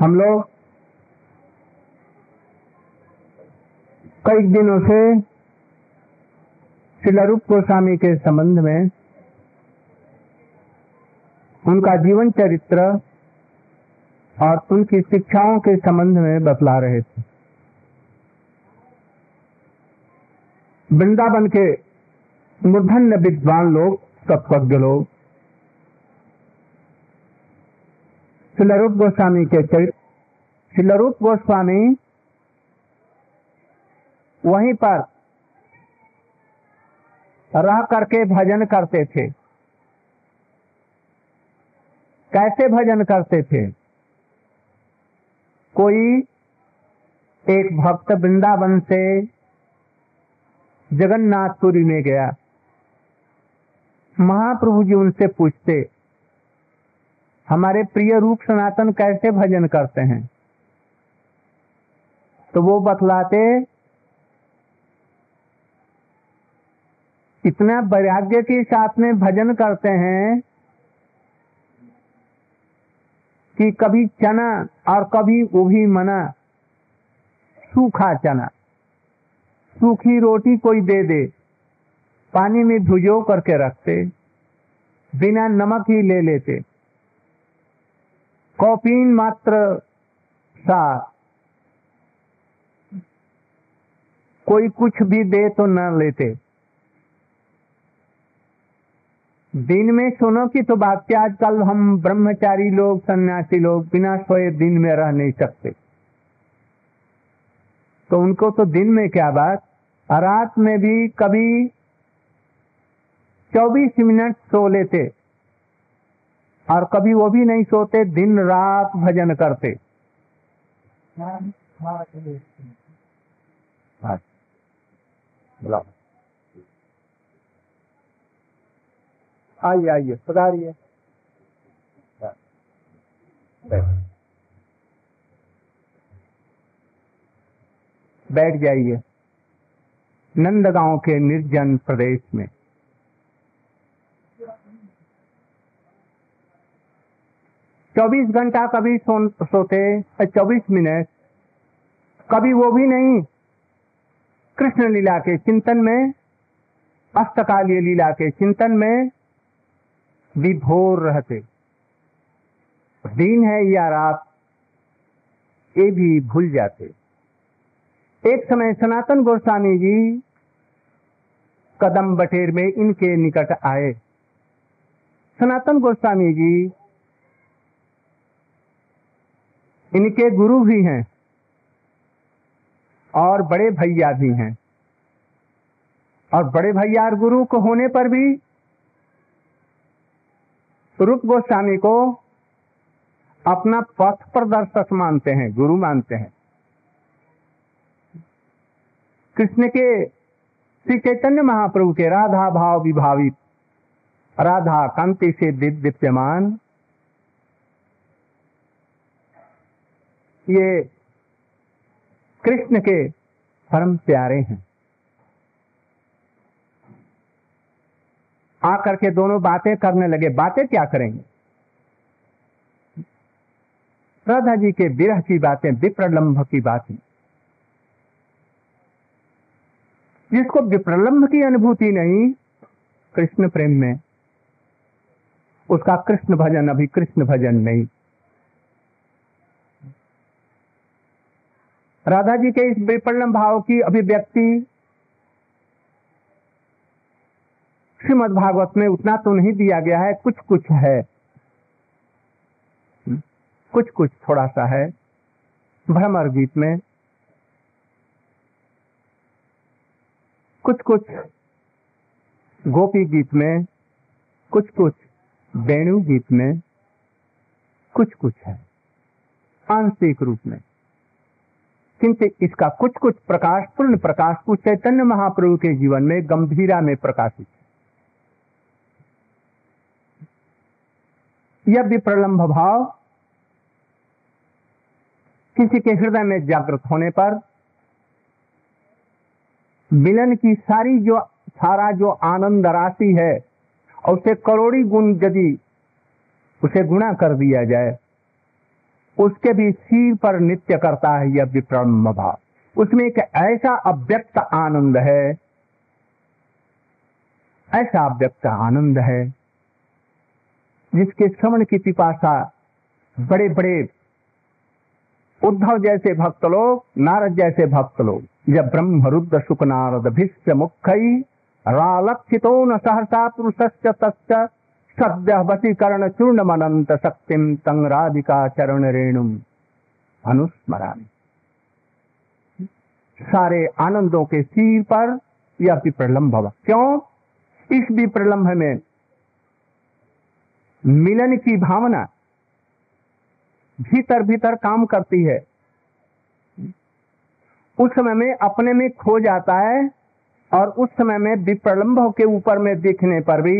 हम लोग कई दिनों से शिलारूप गोस्वामी के संबंध में उनका जीवन चरित्र और उनकी शिक्षाओं के संबंध में बतला रहे थे। वृंदावन के मूर्धन्य विद्वान लोग, तत्वज्ञ लोग शिलारूप गोस्वामी के चरित्र शिलारूप गोस्वामी वहीं पर रह करके भजन करते थे। कैसे भजन करते थे? कोई एक भक्त वृंदावन से जगन्नाथपुरी में गया। महाप्रभु जी उनसे पूछते हमारे प्रिय रूप सनातन कैसे भजन करते हैं? तो वो बतलाते, इतना वैराग्य के साथ में भजन करते हैं कि कभी चना और कभी उभी मना, सूखा चना, सूखी रोटी कोई दे दे, पानी में भुजो करके रखते, बिना नमक ही ले लेते। कॉफीन मात्र सा। कोई कुछ भी दे तो न लेते। दिन में सुनो की तो बात क्या आजकल हम ब्रह्मचारी लोग, सन्यासी लोग बिना सोए दिन में रह नहीं सकते। तो उनको तो दिन में क्या बात? रात में भी कभी 24 मिनट सो लेते। और कभी वो भी नहीं सोते दिन रात भजन करते। आइए आइए पधारिए बैठ जाइए। नंदगांव के निर्जन प्रदेश में। चौबीस घंटा कभी सो, सोते चौबीस मिनट। कभी वो भी नहीं। कृष्ण लीला के चिंतन में अष्टकालीय लीला के चिंतन में विभोर रहते। दिन है या रात ये भी भूल जाते। एक समय सनातन गोस्वामी जी कदम बटेर में इनके निकट आए। सनातन गोस्वामी जी इनके गुरु भी हैं और बड़े भैया भी हैं। और बड़े भैया और गुरु को होने पर भी रूप गोस्वामी को अपना पथ प्रदर्शक मानते हैं, गुरु मानते हैं। कृष्ण के, श्री चैतन्य महाप्रभु के राधा भाव विभावित, राधा कांति से दीप्यमान ये कृष्ण के परम प्यारे हैं। आकर के दोनों बातें करने लगे। बातें क्या करेंगे? राधा जी के विरह की बातें, विप्रलंभ की बातें। जिसको विप्रलंभ की अनुभूति नहीं, कृष्ण प्रेम में, उसका कृष्ण भजन अभी कृष्ण भजन नहीं। राधा जी के इस विप्रलंब भाव की अभिव्यक्ति श्रीमद भागवत में उतना तो नहीं दिया गया है कुछ कुछ है। कुछ कुछ थोड़ा सा है। भ्रमर गीत में। कुछ कुछ गोपी गीत में। कुछ कुछ वेणु गीत में। कुछ कुछ है। आंशिक रूप में। किंतु इसका कुछ कुछ प्रकाश, पूर्ण प्रकाश कुछ चैतन्य महाप्रभु के जीवन में गंभीरा में प्रकाशित। यह विप्रलंभ भाव किसी के हृदय में जागृत होने पर मिलन की सारी जो सारा जो आनंद राशि है, और उसे करोड़ी गुण यदि उसे गुणा कर दिया जाए उसके भी सिर पर नित्य करता है यह विप्रम भाव। उसमें एक ऐसा अव्यक्त आनंद है, ऐसा अव्यक्त आनंद है, जिसके श्रवण की पिपाशा बड़े बड़े उद्धव जैसे भक्त लोग, नारद जैसे भक्त लोग। जब ब्रह्म रुद्र शुक नारद भिष्ट मुखई रालक्षितो न सहसा पुरुष सद्य वशीकरण चूर्ण मनंत शक्तिम तंग राधिका चरण रेणुम अनुस्मरा सारे आनंदों के सिर पर यह विप्रलम्भ क्यों? इस विप्रलम्भ में मिलन की भावना भीतर भीतर काम करती है। उस समय में अपने में खो जाता है और उस समय में विप्रलंब के ऊपर में देखने पर भी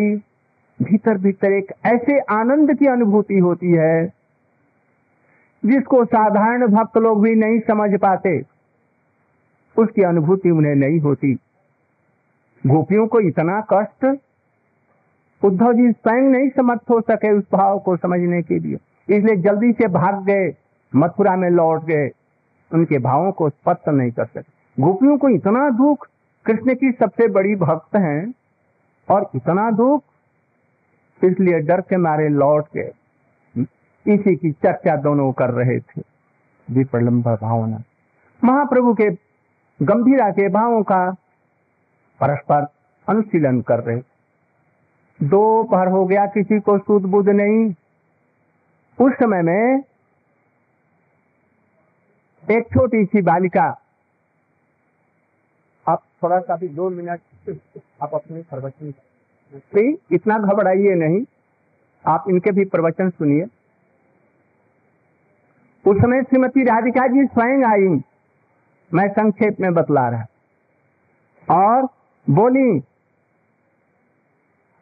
भीतर भीतर एक ऐसे आनंद की अनुभूति होती है, जिसको साधारण भक्त लोग भी नहीं समझ पाते। उसकी अनुभूति उन्हें नहीं होती। गोपियों को इतना कष्ट, उद्धव जी स्वयं नहीं समर्थ हो सके उस भाव को समझने के लिए। इसलिए जल्दी से भाग गए, मथुरा में लौट गए। उनके भावों को स्पष्ट नहीं कर सके। गोपियों को इतना दुख, कृष्ण की सबसे बड़ी भक्त हैं, और इतना दुख इसलिए डर के मारे लौट गए इसी की चर्चा दोनों कर रहे थे। विप्रलंब भावना। महाप्रभु के गंभीरा के भावों का परस्पर अनुशीलन कर रहे दो पहर हो गया, किसी को सुध बुध नहीं। उस समय में एक छोटी सी बालिका, आप थोड़ा सा भी दो मिनट आप अपने प्रवचन इतना घबराइए नहीं। आप इनके भी प्रवचन सुनिए। उस समय श्रीमती राधिका जी स्वयं आई। मैं संक्षेप में बतला रहा। और बोली,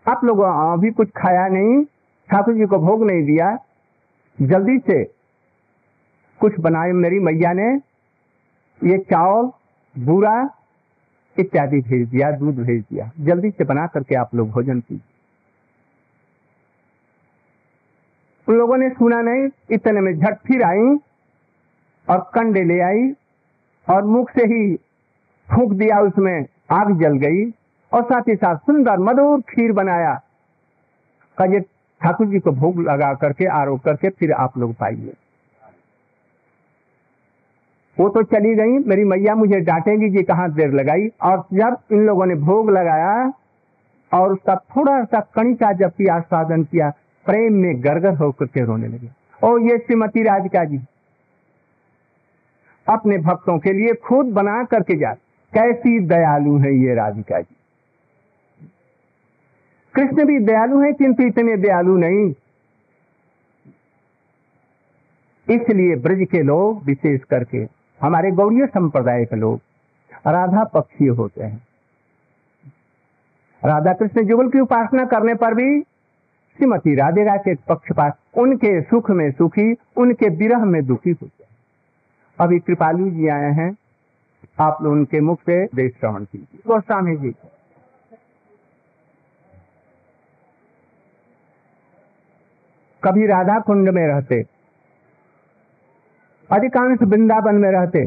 आप लोग, अभी कुछ खाया नहीं? ठाकुर जी को भोग नहीं दिया। जल्दी से कुछ बनाए मेरी मैया ने। ये चावल, बूरा इत्यादि भेज दिया, दूध भेज दिया। जल्दी से बना करके आप लोग भोजन कीजिए। उन लोगों ने सुना नहीं, इतने में झट फिर आई और कंडे ले आई और मुख से ही फूक दिया, उसमें आग जल गई और साथ ही साथ सुंदर मधुर खीर बनाया। कजे ठाकुर जी को भोग लगा करके, आरोप करके फिर आप लोग पाइए। वो तो चली गई। मेरी मैया मुझे डांटेगी कि कहाँ देर लगाई। और जब इन लोगों ने भोग लगाया और उसका थोड़ा सा कणिका जब की आस्वादन किया, प्रेम में गरगर होकर के रोने लगे। ओ, ये श्रीमती राधिका जी, अपने भक्तों के लिए खुद बना करके जा। कैसी दयालु है ये राधिका जी। कृष्ण भी दयालु है, किंतु इतने दयालु नहीं। इसलिए ब्रज के लोग विशेष करके हमारे गौड़ीय संप्रदाय के लोग राधा पक्षी होते हैं। राधा कृष्ण जुगल की उपासना करने पर भी श्रीमती राधिका के पक्षपात उनके सुख में सुखी, उनके विरह में दुखी होते हैं। अभी कृपालु जी आए हैं। आप लोग उनके मुख से देश श्रवण कीजिए। गोस्वामी जी। कभी राधा कुंड में रहते अधिकांश वृंदावन में रहते।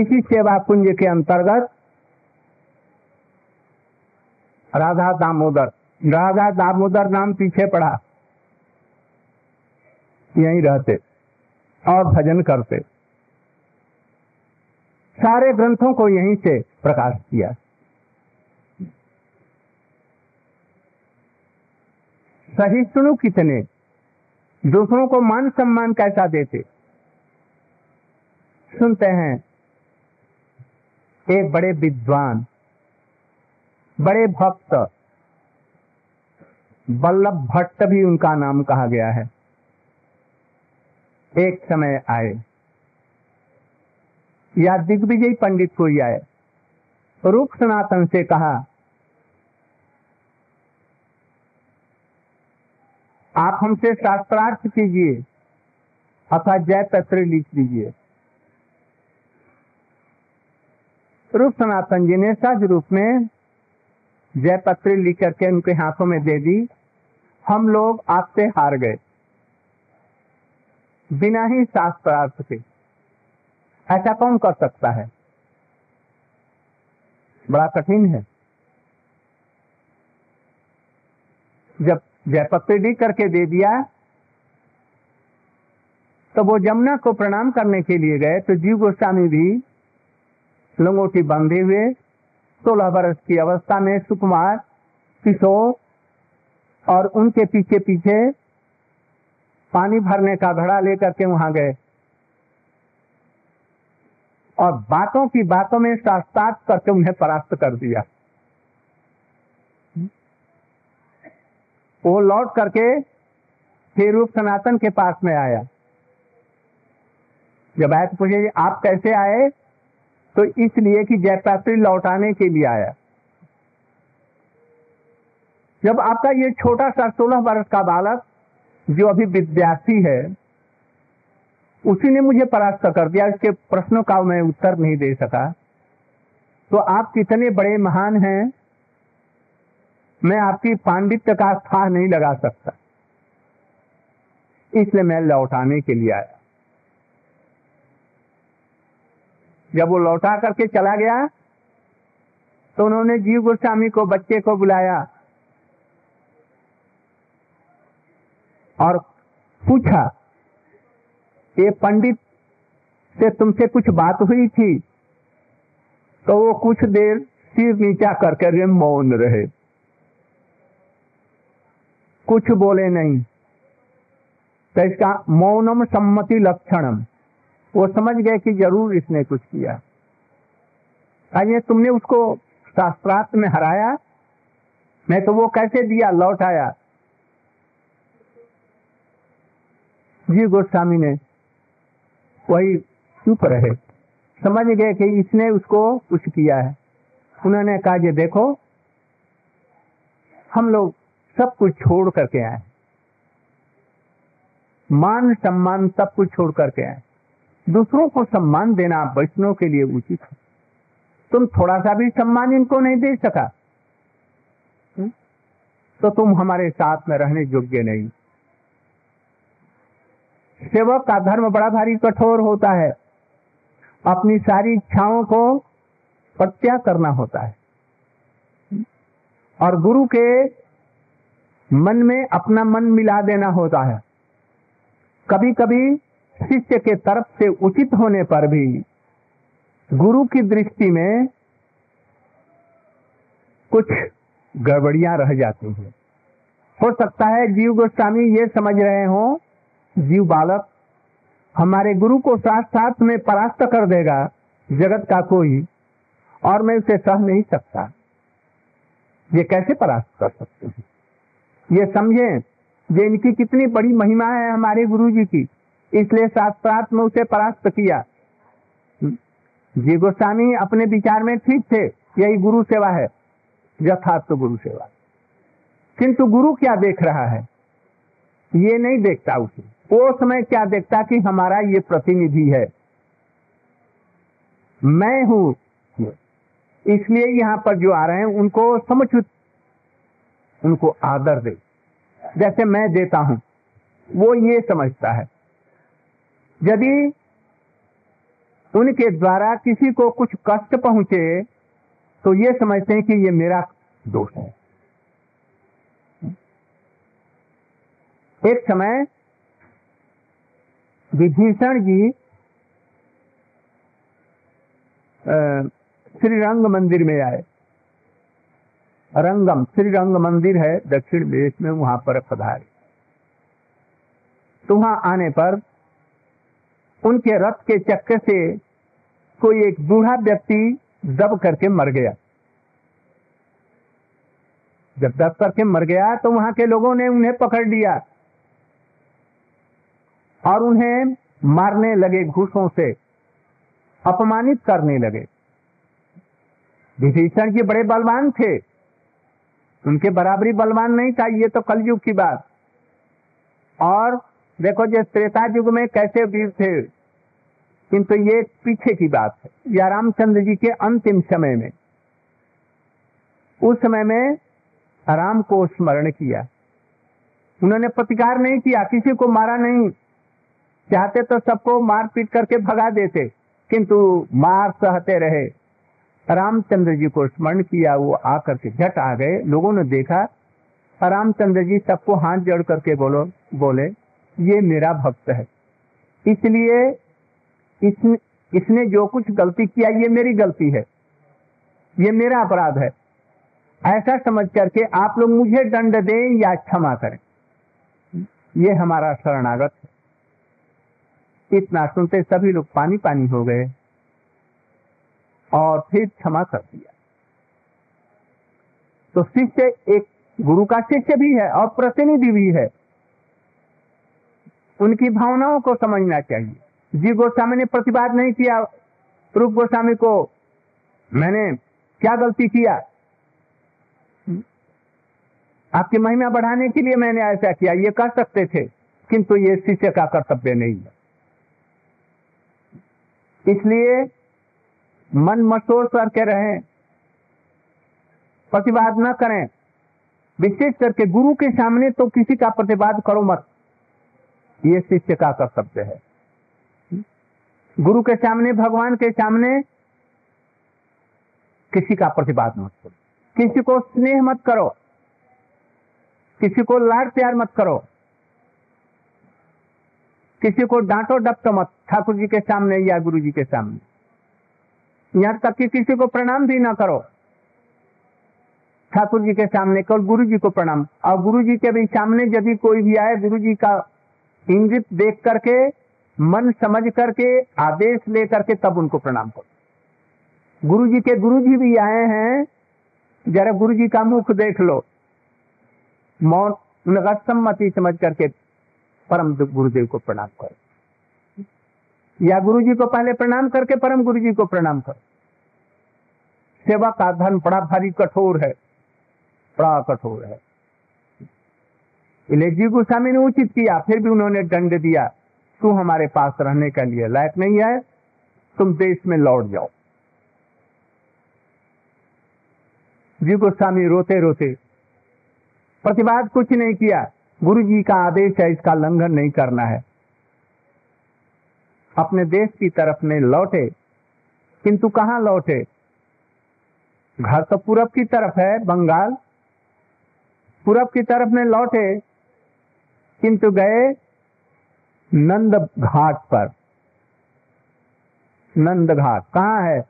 इसी सेवा कुंज के अंतर्गत राधा दामोदर राधा दामोदर नाम पीछे पड़ा। यहीं रहते और भजन करते। सारे ग्रंथों को यहीं से प्रकाश किया। सही सहिष्णु कितने, दूसरों को मान सम्मान कैसा देते। सुनते हैं। एक बड़े विद्वान, बड़े भक्त, बल्लभ भट्ट भी उनका नाम कहा गया है। एक समय आए। या दिग्विजय पंडित कोई आए। रूप सनातन से कहा, आप हमसे शास्त्रार्थ कीजिए, अथवा जय पत्र लिख दीजिए। रूप सनातन जी ने सहज रूप में जय पत्र लिख करके उनके हाथों में दे दी, हम लोग आपसे हार गए। बिना ही शास्त्रार्थ के। ऐसा कौन कर सकता है? बड़ा कठिन है। जब जयपत्री डी करके दे दिया तो वो जमुना को प्रणाम करने के लिए गए तो जीव गोस्वामी भी लंगोटी बांधे हुए सोलह वर्ष की अवस्था में सुकुमार, किशोर और उनके पीछे पीछे पानी भरने का घड़ा लेकर के वहाँ गए। और बातों की बातों में शास्त्रार्थ करके उन्हें परास्त कर दिया। वो लौट करके फिर रूप सनातन के पास में आया। जब आए तो पूछे, आप कैसे आए? तो इसलिए कि जयपात्री लौटाने के लिए आया। जब आपका ये छोटा सा सोलह वर्ष का बालक, जो अभी विद्यार्थी है, उसी ने मुझे परास्त कर दिया इसके प्रश्नों का मैं उत्तर नहीं दे सका। तो आप कितने बड़े महान हैं, मैं आपकी पांडित्य का स्थान नहीं लगा सकता। इसलिए मैं लौटाने के लिए आया। जब वो लौटा करके चला गया तो उन्होंने जीव गोस्वामी को, बच्चे को बुलाया और पूछा, ये पंडित से तुमसे कुछ बात हुई थी? तो वो कुछ देर सिर नीचा करके कर मौन रहे। कुछ बोले नहीं। तो इसका मौनम सम्मति लक्षणम। वो समझ गए कि ज़रूर इसने कुछ किया। आइए तुमने उसको शास्त्रार्थ में हराया मैं तो वो कैसे दिया, लौट आया। जी गोस्वामी ने वही चुप रहे। समझ गए कि इसने उसको कुछ किया है। उन्होंने कहा, ये देखो, हम लोग सब कुछ छोड़ करके आए मान सम्मान सब कुछ छोड़ करके आए दूसरों को सम्मान देना वैष्णव के लिए उचित है। तुम थोड़ा सा भी सम्मान इनको नहीं दे सका। हम्म? तो तुम हमारे साथ में रहने योग्य नहीं। सेवक का धर्म बड़ा भारी कठोर होता है। अपनी सारी इच्छाओं को प्रत्याग करना होता है। और गुरु के मन में अपना मन मिला देना होता है। कभी कभी शिष्य के तरफ़ से उचित होने पर भी गुरु की दृष्टि में कुछ गड़बड़ियाँ रह जाती हैं। हो सकता है जीव गोस्वामी ये समझ रहे हो, जीव बालक हमारे गुरु को साथ साथ में परास्त कर देगा, जगत का कोई, और मैं उसे सह नहीं सकता। ये कैसे परास्त कर सकते हैं? ये समझे, ये इनकी कितनी बड़ी महिमा है हमारे गुरु जी की। इसलिए शास्त्रार्थ में उसे परास्त किया। जी गोस्वामी अपने विचार में ठीक थे, यही गुरु सेवा है, यथार्थ तो गुरु सेवा। किंतु गुरु क्या देख रहा है? ये नहीं देखता उसे। वो समय क्या देखता कि हमारा ये प्रतिनिधि है। मैं हूँ। इसलिए यहाँ पर जो आ रहे हैं, उनको समुचित उनको आदर दे। जैसे मैं देता हूँ, वो ये समझता है। यदि उनके द्वारा किसी को कुछ कष्ट पहुँचे तो ये समझते हैं कि ये मेरा दोष है। एक समय विभीषण जी श्री रंग मंदिर में आए। रंगम श्री रंग मंदिर है, दक्षिण देश में, वहाँ पर पधारे। तो वहाँ आने पर उनके रथ के चक्कर से कोई एक बूढ़ा व्यक्ति दब करके मर गया। जब दब करके मर गया तो वहाँ के लोगों ने उन्हें पकड़ लिया और उन्हें मारने लगे घूसों से, अपमानित करने लगे। विभीषण जी बड़े बलवान थे। उनके बराबरी बलवान नहीं था, ये तो कलयुग की बात। और देखो जो, त्रेता युग में कैसे वीर थे? किंतु ये पीछे की बात है। या रामचंद्र जी के अंतिम समय में। उस समय में राम को स्मरण किया। उन्होंने प्रतिकार नहीं किया, किसी को मारा नहीं। चाहते तो सबको मार पीट करके भगा देते, किंतु मार सहते रहे। रामचंद्र जी को स्मरण किया, वो आकर के झट आ गए। लोगों ने देखा, रामचंद्र जी सबको हाथ जोड़ करके बोलो, बोले ये मेरा भक्त है। इसलिए इसने इसने जो कुछ गलती किया, ये मेरी गलती है। ये मेरा अपराध है। ऐसा समझ करके आप लोग मुझे दंड दें या क्षमा करें। ये हमारा शरणागत है। इतना सुनते सभी लोग पानी पानी हो गए और फिर क्षमा कर दिया। तो शिष्य एक गुरु का शिष्य भी है और प्रतिनिधि भी है। उनकी भावनाओं को समझना चाहिए। जी गोस्वामी ने प्रतिवाद नहीं किया। रूप गोस्वामी को, मैंने क्या गलती किया? आपकी महिमा बढ़ाने के लिए मैंने ऐसा किया। ये कर सकते थे, किंतु ये शिष्य का कर्तव्य नहीं है। इसलिए मन मशोर करके रहे, प्रतिवाद न करें। विशेष करके गुरु के सामने तो किसी का प्रतिवाद करो मत। ये शिष्य का कर्तव्य है। गुरु के सामने, भगवान के सामने किसी का प्रतिवाद मत करो। किसी को स्नेह मत करो। किसी को लाड प्यार मत करो। किसी को डांटो डपटो मत, ठाकुर जी के सामने या गुरु जी के सामने। यहाँ तक कि किसी को प्रणाम भी ना करो। ठाकुर जी के सामने केवल गुरु जी को प्रणाम। और गुरु जी के भी सामने यदि कोई भी आए, गुरु जी का इंगित देख करके, मन समझ करके, आदेश ले करके तब उनको प्रणाम करो। गुरु जी के गुरु जी भी आए हैं, जरा गुरु जी का मुख देख लो। मौन उनका सम्मति समझ करके परम गुरुदेव को प्रणाम करो। या गुरु जी को पहले प्रणाम करके परम गुरु जी को प्रणाम करो। सेवा का धन बड़ा भारी कठोर है, बड़ा कठोर है। इलेक्जी गोस्वामी ने उचित किया, फिर भी उन्होंने दंड दिया। तू हमारे पास रहने के लिए लायक नहीं है, तुम देश में लौट जाओ। जी गोस्वामी रोते रोते, प्रतिवाद कुछ नहीं किया। गुरु जी का आदेश है, इसका लंघन नहीं करना है। अपने देश की तरफ़ में लौटे, किंतु कहा लौटे? घर तो पूरब की तरफ़ है, बंगाल। पूरब की तरफ़ में लौटे किंतु गए नंद घाट पर। नंद घाट। कहाँ है?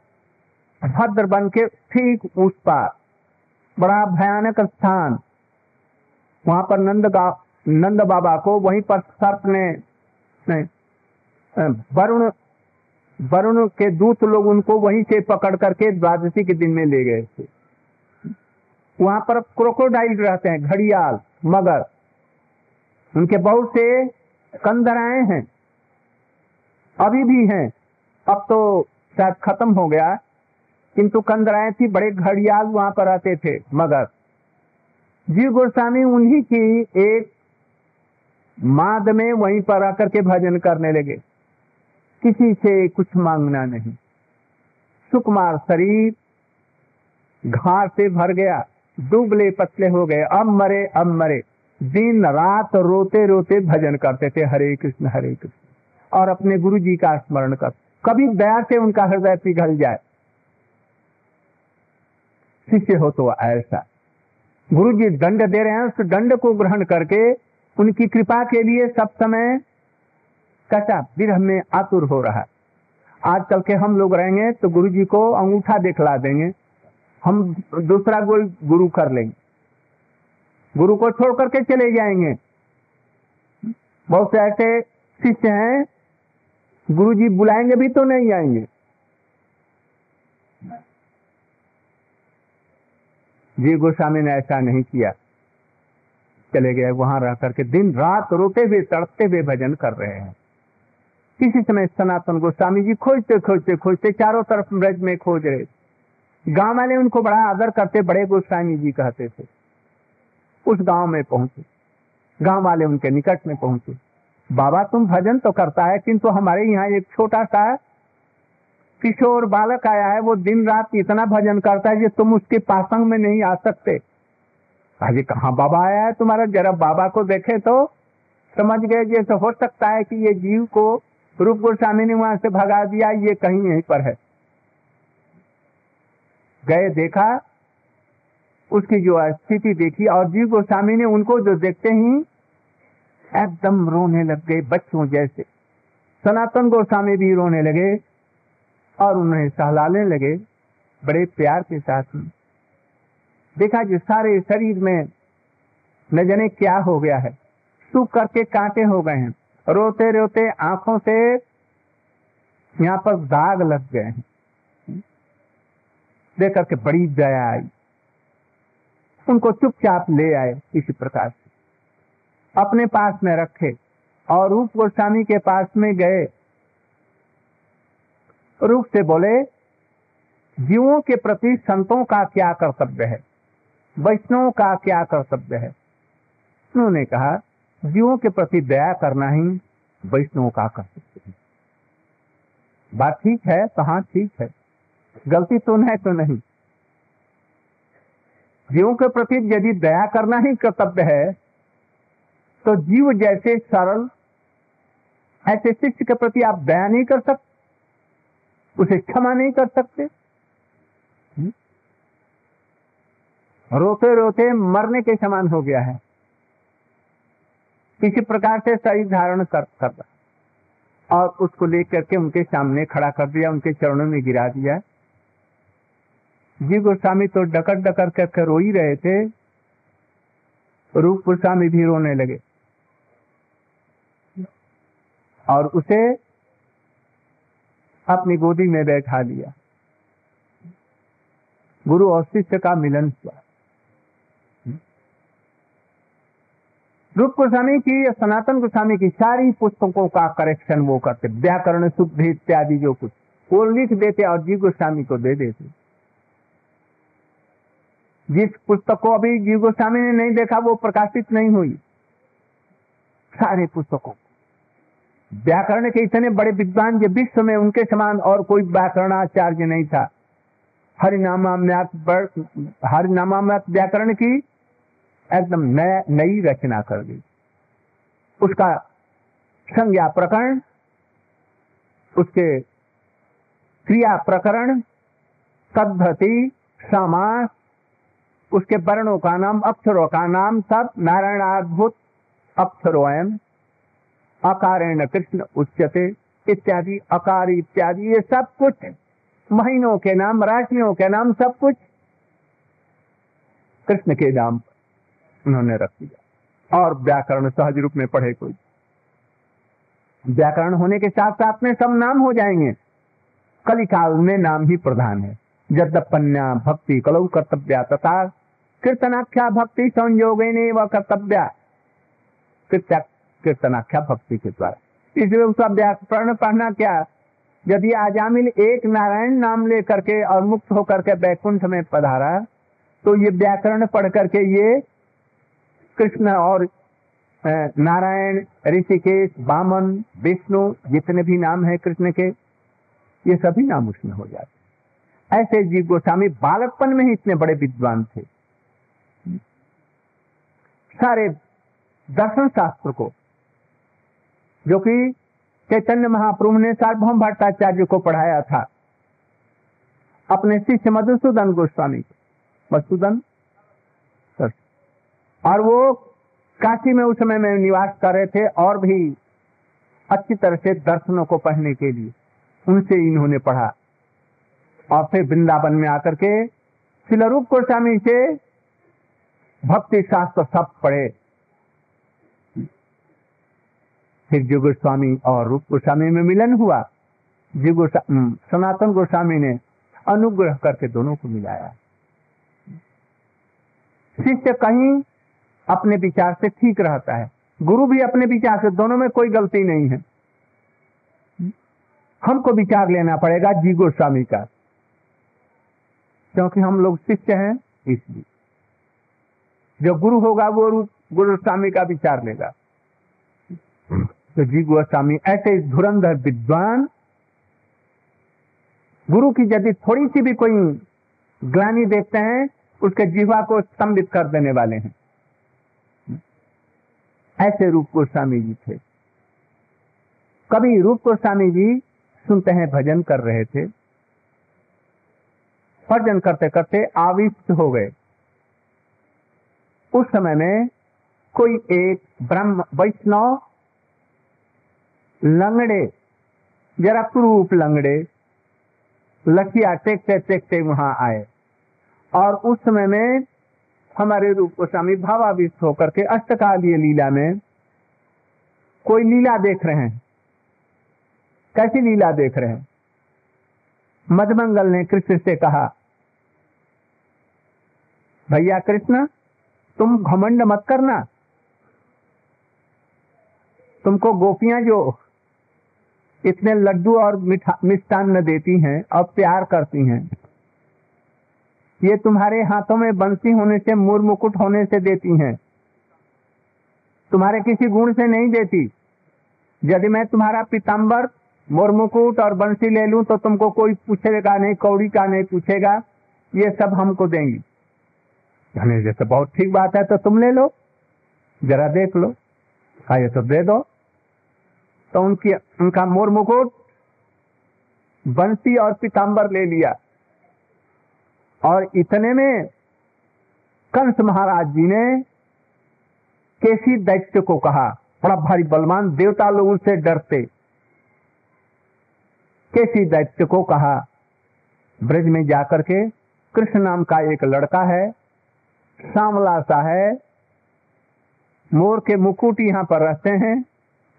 भद्र बन के ठीक उस पर। बड़ा भयानक स्थान। वहाँ पर नंद नंद बाबा को वहीं पर सर्प ने वरुण वरुण के दूत लोग उनको वहीं से पकड़ करके द्वादशी के दिन में ले गए थे। वहाँ पर क्रोकोडाइल रहते हैं, घड़ियाल, मगर उनके बहुत से कंदराए हैं। अभी भी हैं। अब तो शायद खत्म हो गया। किंतु कंदराए थी, बड़े घड़ियाल वहाँ पर रहते थे, मगर। जीव गोस्वामी उन्हीं की एक माद में वहीं पर आकर के भजन करने लगे। किसी से कुछ मांगना नहीं। सुकुमार शरीर घास से भर गया दुबले पतले हो गए। अब मरे अब मरे। दिन रात रोते रोते भजन करते थे हरे कृष्ण हरे कृष्ण। और अपने गुरु जी का स्मरण कर। कभी दया से उनका हृदय पिघल जाए। शिष्य हो तो ऐसा। गुरु जी दंड दे रहे हैं, उस दंड को ग्रहण करके उनकी कृपा के लिए सब समय कैसा विरह में आतुर हो रहा है। आजकल के हम लोग रहेंगे तो गुरु जी को अंगूठा दिखला देंगे। हम दूसरा गोल गुरु कर लेंगे। गुरु को छोड़ करके चले जाएँगे। बहुत से ऐसे शिष्य हैं गुरु जी बुलाएँगे भी तो नहीं आएँगे। जी गोस्वामी ने ऐसा नहीं किया। चले गए, वहाँ रह करके दिन रात रोते हुए, तड़पते हुए भजन कर रहे हैं। किसी समय सनातन गोस्वामी जी खोजते खोजते खोजते चारों तरफ़ ब्रज में खोज रहे। गाँव वाले उनको बड़ा आदर करते, बड़े गोस्वामी जी कहते थे। उस गाँव में पहुँचे। गाँव वाले उनके निकट में पहुँचे। बाबा, तुम भजन तो करता है, किंतु हमारे यहाँ एक छोटा सा किशोर बालक आया है, वो दिन रात इतना भजन करता है कि तुम उसके पासंग में नहीं आ सकते। अरे, कहा बाबा आया है तुम्हारा? जरा बाबा को देखे तो समझ गए जैसे हो सकता है कि ये जीव को रूप गोस्वामी ने वहाँ से भगा दिया, ये कहीं यहीं पर है। गए, देखा उसकी जो स्थिति देखी और जीव गोस्वामी ने उनको जो देखते ही एकदम रोने लग गए बच्चों जैसे। सनातन गोस्वामी भी रोने लगे और उन्हें सहलाने लगे बड़े प्यार के साथ में। देखा जी, सारे शरीर में न जाने क्या हो गया है। सूख करके कांटे हो गए हैं। रोते रोते आँखों से यहाँ पर दाग लग गए हैं। देख करके बड़ी दया आई। उनको चुपचाप ले आए किसी प्रकार से। अपने पास में रखे और रूप गोस्वामी के पास में गए। रूप से बोले, जीवों के प्रति संतों का क्या कर्तव्य है? वैष्णवों का क्या कर्तव्य है? उन्होंने कहा, जीवों के प्रति दया करना ही वैष्णवों का कर्तव्य है। बात ठीक है? तो हाँ ठीक है? गलती तो नहीं तो नहीं। जीवों के प्रति यदि दया करना ही कर्तव्य है तो जीव जैसे सरल, ऐसे शिष्य के प्रति आप दया नहीं कर सकते उसे क्षमा नहीं कर सकते। हम्म? रोते रोते मरने के समान हो गया है। किसी प्रकार से शरीर धारण कर कर। और उसको लेकर के उनके सामने खड़ा कर दिया, उनके चरणों में गिरा दिया। जी गोस्वामी तो डकर डकर करके रो ही रहे थे, रूप गोस्वामी भी रोने लगे। और उसे अपनी गोदी में बैठा लिया। गुरु और शिष्य का मिलन हुआ। रूप गोस्वामी की या सनातन गोस्वामी की सारी पुस्तकों का करेक्शन वो करते। व्याकरण शुद्ध इत्यादि जो कुछ, वो लिख देते और जी गोस्वामी को दे देते। जिस पुस्तक को अभी जीव गोस्वामी ने नहीं देखा, वो प्रकाशित नहीं हुई। सारे पुस्तकों व्याकरण के इतने बड़े विद्वान जो विश्व में उनके समान और कोई व्याकरणाचार्य नहीं था। हरिनामाम्यात हरिनामाम्यात व्याकरण की एकदम नई रचना कर दी। उसका संज्ञा प्रकरण, उसके क्रिया प्रकरण पद्धति समास उसके वर्णों का नाम अक्षरों का नाम सब नारायणाद्भुत अक्षरोयम अकारेण कृष्ण उच्चते इत्यादि, अकार इत्यादि, ये सब कुछ महीनों के नाम, राशियों के नाम सब कुछ कृष्ण के नाम उन्होंने रख दिया। और व्याकरण सहज रूप में पढ़े कोई। व्याकरण होने के साथ साथ में सब नाम हो जाएँगे। कलिकाल में नाम ही प्रधान है। जद्दपन्या भक्ति, कलौ कर्तव्या तथा कीर्तनाख्या भक्ति संयोगे व कर्तव्या। कीर्तनाख्या भक्ति के द्वारा। इसलिए उसका व्याकरण पढ़ना क्या? यदि आजामिल एक नारायण नाम ले करके और मुक्त होकर के बैकुंठ में पधारा तो ये व्याकरण पढ़ करके ये कृष्ण और नारायण, ऋषिकेश, बामन, विष्णु, जितने भी नाम है कृष्ण के, ये सभी नाम उसमें हो जाते ऐसे जीव गोस्वामी बालकपन में ही इतने बड़े विद्वान थे। सारे दर्शन शास्त्र को, जो कि चैतन्य महाप्रभु ने सार्वभौम भट्टाचार्य को पढ़ाया था। अपने शिष्य मधुसूदन गोस्वामी मधुसूदन और वो काशी में उस समय में निवास कर रहे थे और भी अच्छी तरह से दर्शनों को पढ़ने के लिए। उनसे इन्होंने पढ़ा। और फिर वृंदावन में आकर के शिलरूप गोस्वामी से भक्ति शास्त्र सब पढ़े। फिर जी गोस्वामी और रूप गोस्वामी में मिलन हुआ। जी सनातन गोस्वामी ने अनुग्रह करके दोनों को मिलाया। शिष्य कहीं अपने विचार से ठीक रहता है। गुरु भी अपने विचार से, दोनों में कोई गलती नहीं है। हमको विचार लेना पड़ेगा जी गोस्वामी का। क्योंकि हम लोग शिष्य हैं, इसलिए। जो गुरु होगा वो गुरु स्वामी का विचार लेगा। तो जी गोस्वामी ऐसे धुरंधर विद्वान, गुरु की यदि थोड़ी सी भी कोई ग्लानी देखते हैं, उसके जीवा को स्तंभित कर देने वाले हैं। ऐसे रूप गोस्वामी जी थे। कभी रूप गोस्वामी जी सुनते हैं, भजन कर रहे थे। भजन करते करते आविष्ट हो गए। उस समय में कोई एक ब्रह्म वैष्णव लंगड़े, जरा क्रूप लंगड़े, लखिया टेकते टेकते वहाँ आए। और उस समय में हमारे रूप गोस्वामी भावाविष्ट होकर के अष्टकालीय लीला में कोई लीला देख रहे हैं। कैसी लीला देख रहे हैं? मधमंगल ने कृष्ण से कहा, भैया कृष्ण तुम घमंड मत करना। तुमको गोपियाँ जो इतने लड्डू और मिष्टान्न देती हैं और प्यार करती हैं। ये तुम्हारे हाथों में बंसी होने से, मुर मुकुट होने से देती हैं। तुम्हारे किसी गुण से नहीं देती। यदि मैं तुम्हारा पिताम्बर मोर मुकुट और बंसी ले लूँ तो तुमको कोई पूछेगा नहीं, कौड़ी का नहीं पूछेगा। ये सब हमको देंगी। कहने जैसे बहुत ठीक बात है तो तुम ले लो। जरा देख लो। हाँ ये तो दे दो। तो उनकी, उनका मोर मुकुट बंसी और पिताम्बर ले लिया। और इतने में कंस महाराज जी ने केसी दैत्य को कहा, बड़ा भारी बलवान देवता लोग उनसे डरते। केसी दैत्य को कहा, ब्रज में जाकर के कृष्ण नाम का एक लड़का है सांवला सा है। मोर के मुकुट यहाँ पर रहते हैं।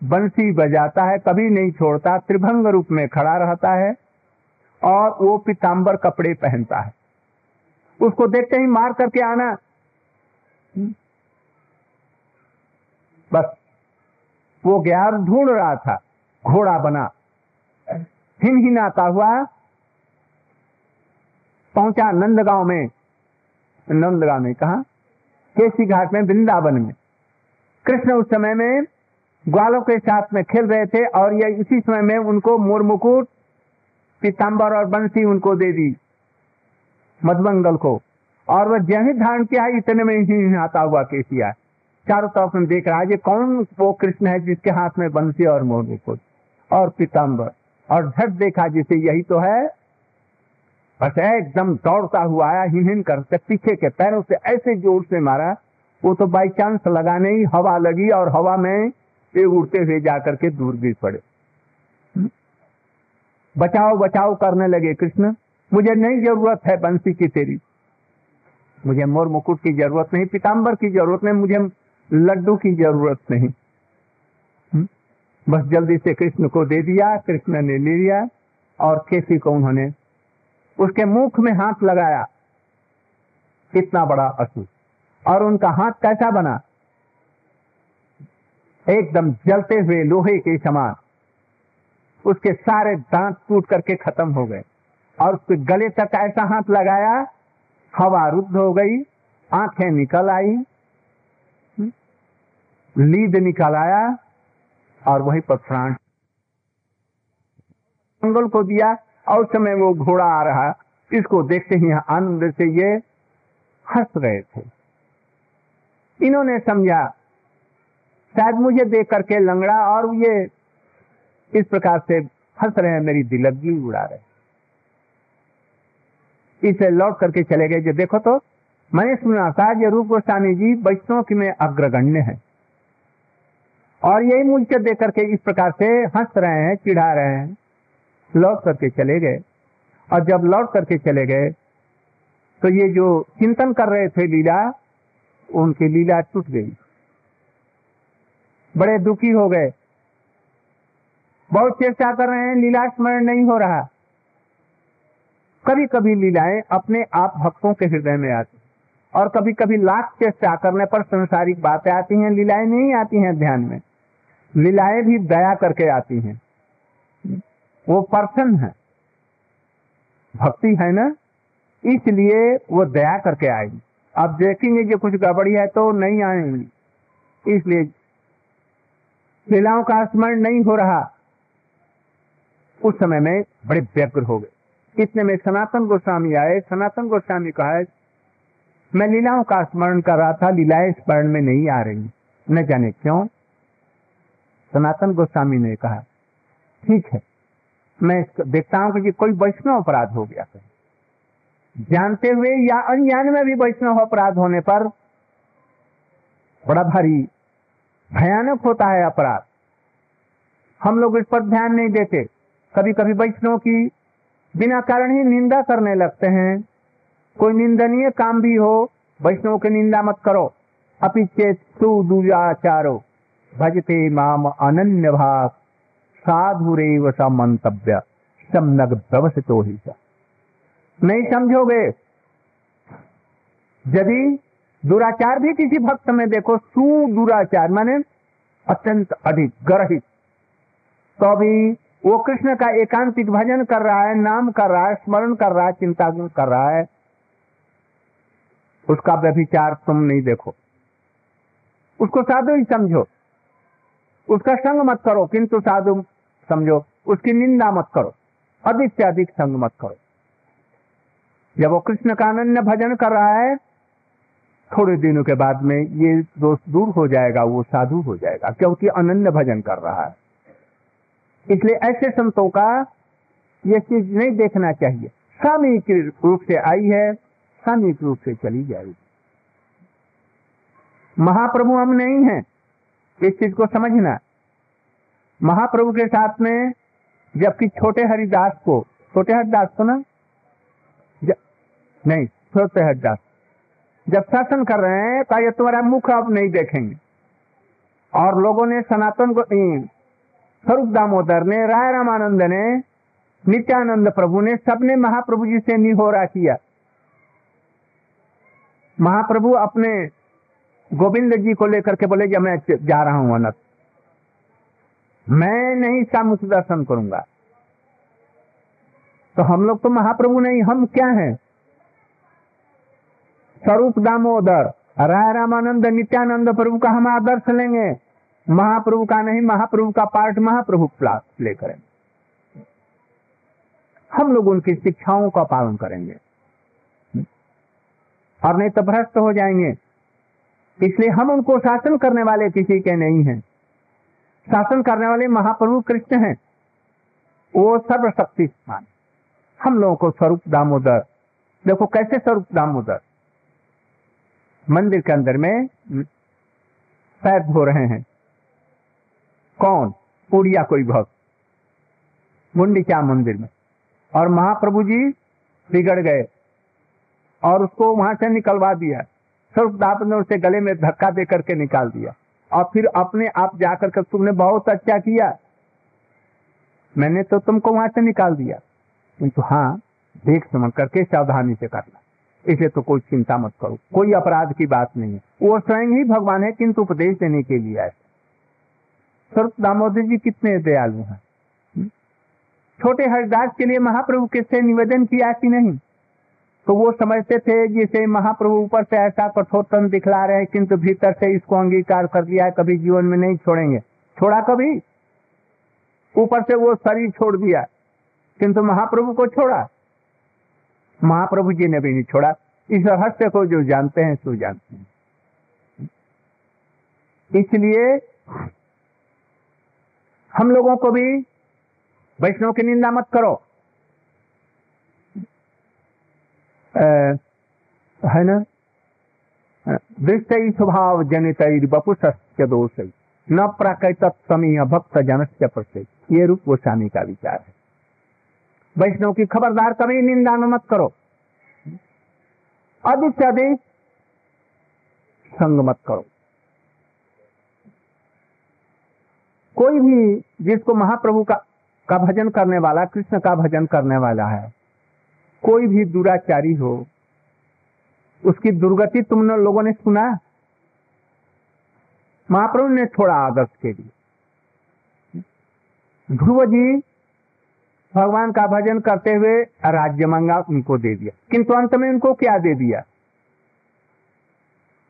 बंसी बजाता है, कभी नहीं छोड़ता, त्रिभंग रूप में खड़ा रहता है और वो पिताम्बर कपड़े पहनता है। उसको देखते ही मार करके आना। बस, वो गया ढूंढ रहा था, घोड़ा बना। हिन हिनाता हुआ पहुँचा नंदगांव में। नंदगांव में कहा, केसी घाट में, वृंदावन में। कृष्ण उस समय में ग्वालों के साथ में खेल रहे थे और ये इसी समय में उनको मोर मुकुट, पीताम्बर और बंसी उनको दे दी मधुमंगल को। और वह जय धारण किया है इतने में ही आता हुआ केसिया। चारों तरफ़ में देख रहा है कौन वो कृष्ण है जिसके हाथ में बंसी और मोर मुकुट और पीताम्बर और झट देखा जिसे यही तो है बस एकदम दौड़ता हुआ आया हिन हिन करते पीछे के पैरों से ऐसे ज़ोर से मारा, वो तो बाई चांस लगा नहीं हवा लगी और हवा में पे उड़ते हुए जाकर के दूर गिर पड़े। बचाओ बचाओ करने लगे कृष्ण, मुझे नहीं ज़रूरत है बंसी की तेरी। मुझे मोर मुकुट की ज़रूरत नहीं पीताम्बर की ज़रूरत नहीं, मुझे लड्डू की ज़रूरत नहीं। बस जल्दी से कृष्ण को दे दिया, कृष्ण ने ले लिया और केसी को उन्होंने उसके मुख में हाथ लगाया। कितना बड़ा असुर और उनका हाथ कैसा बना? एकदम जलते हुए लोहे के समान। उसके सारे दांत टूट करके खत्म हो गए। और उसके गले तक ऐसा हाथ लगाया, हवा रुद्ध हो गई, आँखें निकल आई लीद निकल आया, और वहीं पर प्राण। मंगल को दिया और समय वो घोड़ा आ रहा। इसको देखते ही आनंद से ये हंस रहे थे। इन्होंने समझा, शायद मुझे देख करके लंगड़ा और ये इस प्रकार से हंस रहे हैं, मेरी दिलगी उड़ा रहे इसे लौट करके चले गए। जो देखो तो मैंने सुना था ये रूप गोस्वामी जी वैष्णव की में अग्रगण्य है। और यही मुझे देख करके इस प्रकार से हंस रहे हैं, चिढ़ा रहे हैं। लौट करके चले गए। और जब लौट करके चले गए तो ये जो चिंतन कर रहे थे लीला, उनकी लीला टूट गई। बड़े दुखी हो गए। बहुत चेष्टा कर रहे हैं, लीला स्मरण नहीं हो रहा। कभी कभी लीलाएँ अपने आप भक्तों के हृदय में आती और कभी कभी लाख चेष्टा करने पर संसारिक बातें आती हैं, लीलाएँ नहीं आती हैं ध्यान में। लीलाएँ भी दया करके आती हैं। वो पर्सन है। भक्ति है ना? इसलिए वो दया करके आएगी। आप देखेंगे कि कुछ गड़बड़ी है तो नहीं आएँगी। इसलिए लीलाओं का स्मरण नहीं हो रहा। उस समय में बड़े व्यग्र हो गए। इतने में सनातन गोस्वामी आए। सनातन गोस्वामी कहा मैं लीलाओं का स्मरण कर रहा था, लीलाएँ स्मरण में नहीं आ रही। न जाने क्यों? सनातन गोस्वामी ने कहा, ठीक है। मैं देखता हूँ कि कोई वैष्णव अपराध हो गया कहीं जानते हुए या अनजान में भी वैष्णव अपराध होने पर बड़ा भारी भयानक होता है अपराध। हम लोग इस पर ध्यान नहीं देते। कभी कभी वैष्णव की बिना कारण ही निंदा करने लगते हैं। कोई निंदनीय काम भी हो, वैष्णव की निंदा मत करो। अपि चेत सुदुराचारो भजते माम अनन्य भाग साधुरेव स मंतव्य समनग प्रवसितो ही सा नहीं समझोगे? यदि दुराचार भी किसी भक्त में देखो, सुदुराचार, माने अत्यंत अधिक, ग्रहित। तो अभी वो कृष्ण का एकांतिक भजन कर रहा है, नाम कर रहा है, स्मरण कर रहा है, चिंता कर रहा है। उसका व्यभिचार तुम नहीं देखो। उसको साधु ही समझो। उसका संग मत करो, किंतु साधु समझो, उसकी निंदा मत करो अधिक से अधिक संग मत करो। जब वो कृष्ण का अनन्य भजन कर रहा है, थोड़े दिनों के बाद में ये दोष दूर हो जाएगा, वो साधु हो जाएगा, क्योंकि अनन्य भजन कर रहा है। इसलिए ऐसे संतों का ये चीज़ नहीं देखना चाहिए। सामयिक रूप से आई है, सामयिक रूप से चली जाएगी। महाप्रभु हम नहीं हैं, इस चीज़ को समझना। महाप्रभु के साथ में, जबकि छोटे हरिदास को, छोटे हरिदास को ना? नहीं, छोटे हरिदास। जब शासन कर रहे हैं तो ये तुम्हारा मुख अब नहीं देखेंगे। और लोगों ने सनातन को स्वरूप दामोदर ने, राय रामानंद ने, नित्यानंद प्रभु ने, सबने महाप्रभु जी से निहोरा किया। महाप्रभु अपने गोविंद जी को लेकर के बोले, जब मैं जा रहा हूँ अनत मैं नहीं सामुख दर्शन करूँगा। तो हम लोग तो महाप्रभु नहीं, हम क्या हैं? स्वरूप दामोदर, राय रामानंद, नित्यानंद प्रभु का हम आदर्श लेंगे। महाप्रभु का नहीं, महाप्रभु का पार्ट महाप्रभु प्ले करेंगे। हम लोग उनकी शिक्षाओं का पालन करेंगे। और नहीं तो भ्रष्ट हो जाएँगे। इसलिए हम उनको शासन करने वाले किसी के नहीं हैं। शासन करने वाले महाप्रभु कृष्ण हैं। वो सर्वशक्तिमान। हम लोगों को स्वरूप दामोदर। देखो कैसे स्वरूप दामोदर। मंदिर के अंदर में पैर धो रहे हैं। कौन? उड़िया कोई भक्त। मुंडिका मंदिर में? और महाप्रभु जी बिगड़ गए। और उसको वहाँ से निकलवा दिया। सर्वदाप ने उसे गले में धक्का दे करके निकाल दिया। और फिर अपने आप जाकर के तुमने बहुत अच्छा किया। मैंने तो तुमको वहाँ से निकाल दिया। किंतु हाँ देख समझ करके सावधानी से करना। इसे तो कोई चिंता मत करो। कोई अपराध की बात नहीं है। वो स्वयं ही भगवान है, किंतु उपदेश देने के लिए आए। सर्व दामोदर जी कितने दयालु हैं। हम्म? छोटे हरिदास के लिए महाप्रभु किससे निवेदन किया कि नहीं? तो वो समझते थे जिसे महाप्रभु ऊपर से ऐसा कठोरतन दिखला रहे हैं, किंतु भीतर से इसको अंगीकार कर लिया है, कभी जीवन में नहीं छोड़ेंगे। छोड़ा कभी? ऊपर से वो शरीर छोड़ दिया, किंतु महाप्रभु को छोड़ा। महाप्रभु जी ने भी नहीं छोड़ा। इस रहस्य को जो जानते हैं, सो जानते हैं। इसलिए हम लोगों को भी वैष्णव की निंदा मत करो। है ना? दृष्ट स्वभाव जनित बपुष दोष। न प्राकृत समीय भक्त जन प्रत्येक ये रूप गोस्वामी का विचार है। वैष्णव की खबरदार कभी निंदा न मत करो। अधिक संग मत करो। कोई भी जिसको महाप्रभु का का भजन करने वाला, कृष्ण का भजन करने वाला है कोई भी दुराचारी हो, उसकी दुर्गति तुम लोगों ने सुना? महाप्रभु ने छोड़ा आदर्श के लिए। ध्रुव जी भगवान का भजन करते हुए राज्य मंगा, उनको दे दिया। किंतु अंत में उनको क्या दे दिया?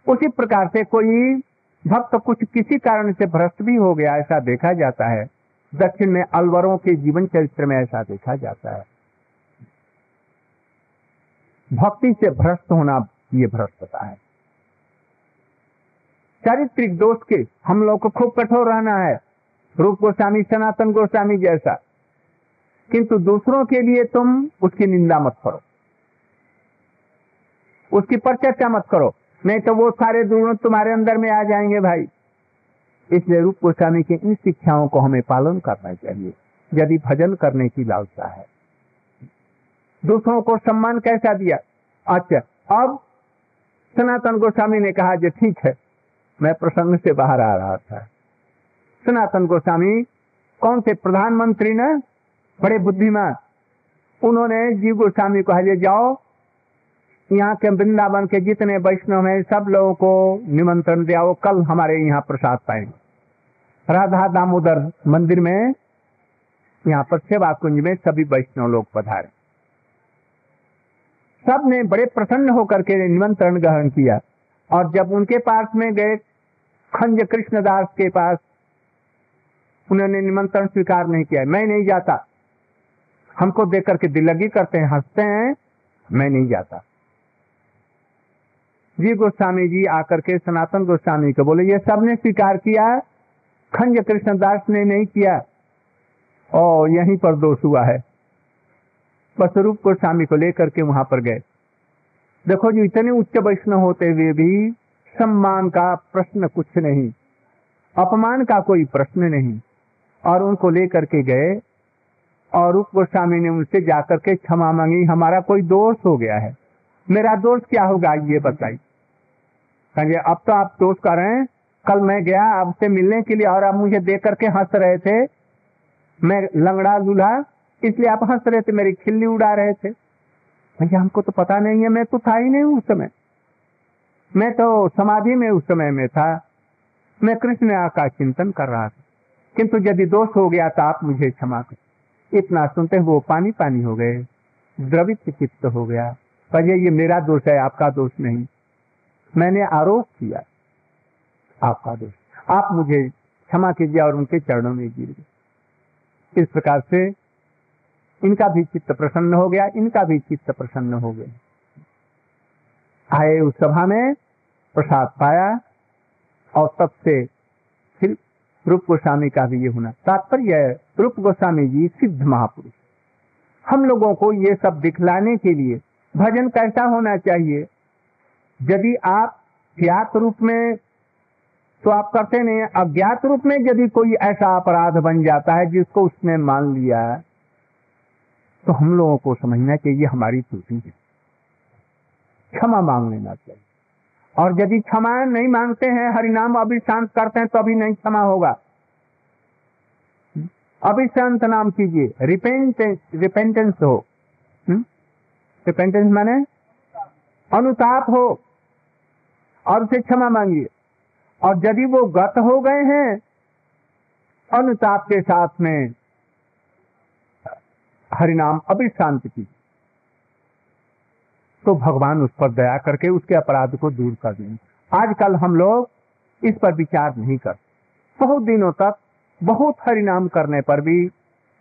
उसी प्रकार से कोई भक्त कुछ किसी कारण से भ्रष्ट भी हो गया, ऐसा देखा जाता है। दक्षिण में अलवरों के जीवन चरित्र में ऐसा देखा जाता है। भक्ति से भ्रष्ट होना ये भ्रष्टता है। चारित्रिक दोष के हम लोग को खूब कठोर रहना है। रूप गोस्वामी, सनातन गोस्वामी जैसा। किंतु दूसरों के लिए तुम उसकी निंदा मत करो। उसकी परिचर्चा मत करो। नहीं तो वो सारे गुण तुम्हारे अंदर में आ जाएँगे भाई। इसलिए रूप गोस्वामी की इन शिक्षाओं को हमें पालन करना चाहिए। यदि भजन करने की लालसा है दूसरों को सम्मान कैसा दिया? अच्छा अब सनातन गोस्वामी ने कहा जो ठीक है, मैं प्रसंग से बाहर आ रहा था। सनातन गोस्वामी, कौन से प्रधानमंत्री ने? बड़े बुद्धिमान। उन्होंने जीव गोस्वामी को हजे जाओ, यहाँ के वृंदावन के जितने वैष्णव हैं, सब लोगों को निमंत्रण दिया कल हमारे यहाँ प्रसाद पाएँगे। राधा दामोदर मंदिर में, यहाँ पर सेवा कुंज में सभी वैष्णव लोग पधारे। सबने बड़े प्रसन्न होकर के निमंत्रण ग्रहण किया। और जब उनके पास में गए, खंज कृष्णदास के पास, उन्होंने निमंत्रण स्वीकार नहीं किया। मैं नहीं जाता। हमको देख करके दिलगी करते हैं, हँसते हैं, मैं नहीं जाता। जी गोस्वामी जी आकर के सनातन गोस्वामी को बोले, ये सबने स्वीकार किया, खंज कृष्णदास ने नहीं किया, और यहीं पर दोष हुआ है। बस रूप गोस्वामी को लेकर के वहाँ पर गए। देखो जी, इतने उच्च वैष्णव होते हुए भी सम्मान का प्रश्न कुछ नहीं, अपमान का कोई प्रश्न नहीं। और उनको लेकर के गए और रूप गोस्वामी ने उनसे जाकर के क्षमा मांगी, हमारा कोई दोष हो गया है। मेरा दोष क्या होगा ये बताइए। कहेंगे अब तो आप दोष कर रहे हैं। कल मैं गया आपसे मिलने के लिए और आप मुझे देख करके हंस रहे थे। मैं लंगड़ा दूल्हा इसलिए आप हंस रहे थे, मेरी खिल्ली उड़ा रहे थे। भैया, हमको तो पता नहीं है, मैं तो था ही नहीं उस समय। मैं तो समाधि में उस समय में था। मैं कृष्ण का चिंतन कर रहा था। किंतु यदि दोष हो गया तो आप मुझे क्षमा कर। इतना सुनते वो पानी पानी हो गए। द्रवित चित्त हो गया। पर ये मेरा दोष है, आपका दोष नहीं। मैंने आरोप किया। आपका दोष। आप मुझे क्षमा कीजिए और उनके चरणों में गिर गए। इस प्रकार से इनका भी चित्त प्रसन्न हो गया, इनका भी चित्त प्रसन्न हो गया। आए उस सभा में प्रसाद पाया और तब से फिर रूप गोस्वामी का भी ये होना। तात्पर्य रूप गोस्वामी जी सिद्ध महापुरुष। हम लोगों को ये सब दिखलाने के लिए भजन कैसा होना चाहिए? यदि आप ज्ञात रूप में तो आप करते नहीं, अज्ञात रूप में यदि कोई ऐसा अपराध बन जाता है जिसको उसने मान लिया तो हम लोगों को समझना चाहिए हमारी त्रुटि है। क्षमा मांग लेना चाहिए। और यदि क्षमा नहीं मांगते हैं, हरिनाम अभी शांत करते हैं तो अभी नहीं क्षमा होगा। अभी शांत नाम कीजिए। रिपेंटेंस रिपेंटेंस हो। रिपेंटेंस माने? अनुताप हो। और उसे क्षमा मांगिए। और यदि वो गत हो गए हैं, अनुताप के साथ में हरिनाम अभी शांत की। तो भगवान उस पर दया करके उसके अपराध को दूर कर देंगे आजकल हम लोग इस पर विचार नहीं करते। बहुत दिनों तक बहुत हरिनाम करने पर भी,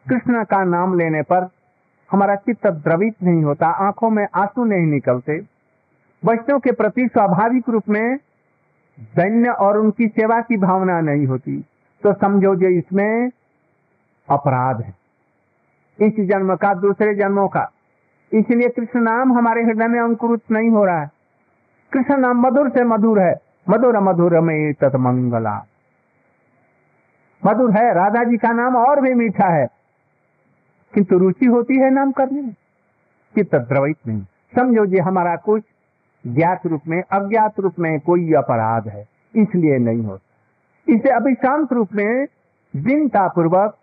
कृष्ण का नाम लेने पर हमारा चित्त द्रवित नहीं होता, आँखों में आँसू नहीं निकलते। वैष्णव के प्रति स्वाभाविक रूप में दैन्य और उनकी सेवा की भावना नहीं होती। तो समझो जो इसमें अपराध है। इस जन्म का, दूसरे जन्मों का। इसलिए कृष्ण नाम हमारे हृदय में अंकुरित नहीं हो रहा है। कृष्ण नाम मधुर से मधुर है। मधुर मधुर में तत् मंगला। मधुर है राधा जी का नाम और भी मीठा है। किंतु रुचि होती है नाम करने में। चित्त द्रवित नहीं। समझो जी, हमारा कुछ ज्ञात रूप में, अज्ञात रूप में कोई अपराध है। इसलिए नहीं होता। इसे अभिशांत रूप में दिनता पूर्वक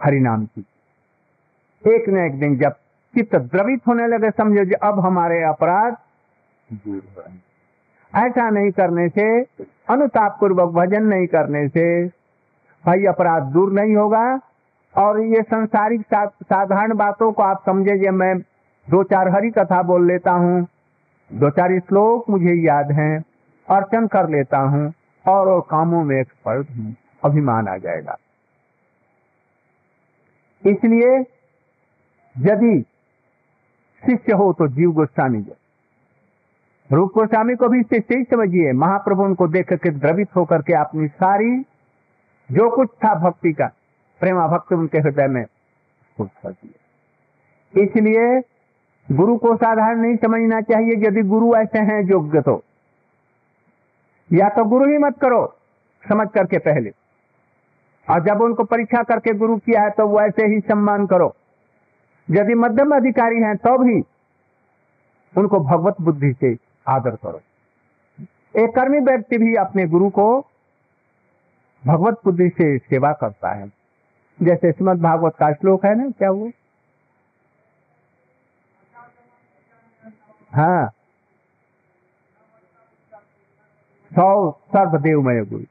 हरिनाम की। एक न एक दिन जब चित्त द्रवित होने लगे समझो जी अब हमारे अपराध दूर ऐसा नहीं करने से अनुताप पूर्वक भजन नहीं करने से भाई अपराध दूर नहीं होगा। और ये संसारिक साधारण बातों को आप समझे जे मैं दो चार हरी कथा बोल लेता हूँ। दो चार श्लोक मुझे याद हैं अर्चन कर लेता हूँ और, और कामों में एक्सपर्ट हूँ। अभिमान आ जाएगा। इसलिए यदि शिष्य हो तो जीव गोस्वामी जय रूप गोस्वामी को भी शिष्य ही समझिए। महाप्रभु उनको देख के द्रवित होकर के अपनी सारी जो कुछ था भक्ति का, प्रेमा भक्ति उनके हृदय में इसलिए गुरु को साधारण नहीं समझना चाहिए यदि गुरु ऐसे हैं योग्य तो। या तो गुरु ही मत करो, समझ करके पहले। और जब उनको परीक्षा करके गुरु किया है तो वो ऐसे ही सम्मान करो। यदि मध्यम अधिकारी हैं तो भी उनको भगवत बुद्धि से आदर करो। एक कर्मी व्यक्ति भी अपने गुरु को भगवत बुद्धि से सेवा करता है। जैसे श्रीमद भागवत का श्लोक है ना, क्या वो? हाँ। सौ सर्वदेवमय गुरु।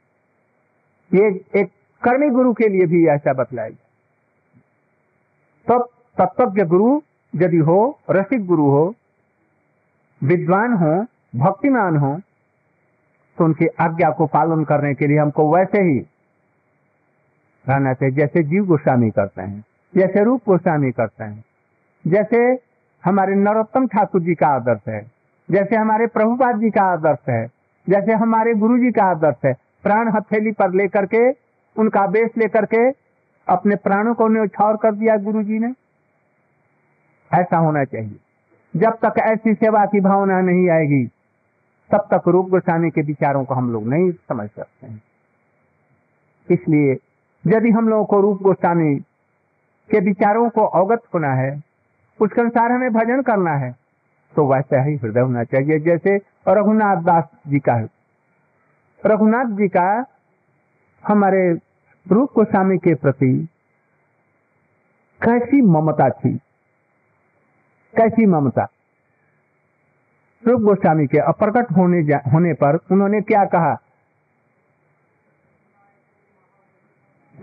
ये एक कर्मी गुरु के लिए भी ऐसा बतलाया। तो तत्वज्ञ गुरु यदि हो, रसिक गुरु हो, विद्वान हो, भक्तिमान हो तो उनकी आज्ञा को पालन करने के लिए हमको वैसे ही रहना चाहिए, जैसे जीव गोस्वामी करते हैं, जैसे रूप गोस्वामी करते हैं, जैसे हमारे नरोत्तम ठाकुर जी का आदर्श है, जैसे हमारे प्रभुपाद जी का आदर्श है, जैसे हमारे गुरु जी का आदर्श है, प्राण हथेली पर लेकर के उनका बेस लेकर के अपने प्राणों को न्यौछावर कर दिया गुरु जी ने। ऐसा होना चाहिए। जब तक ऐसी सेवा की भावना नहीं आएगी, तब तक रूप गोस्वामी के विचारों को हम लोग नहीं समझ सकते हैं। इसलिए यदि हम लोगों को रूप गोस्वामी के विचारों को अवगत होना है, उसके अनुसार हमें भजन करना है तो वैसा ही हृदय होना चाहिए। जैसे रघुनाथ दास जी का, रघुनाथ जी का हमारे रूप गोस्वामी के प्रति कैसी ममता थी? कैसी ममता? रूप गोस्वामी के अप्रकट होने होने पर उन्होंने क्या कहा?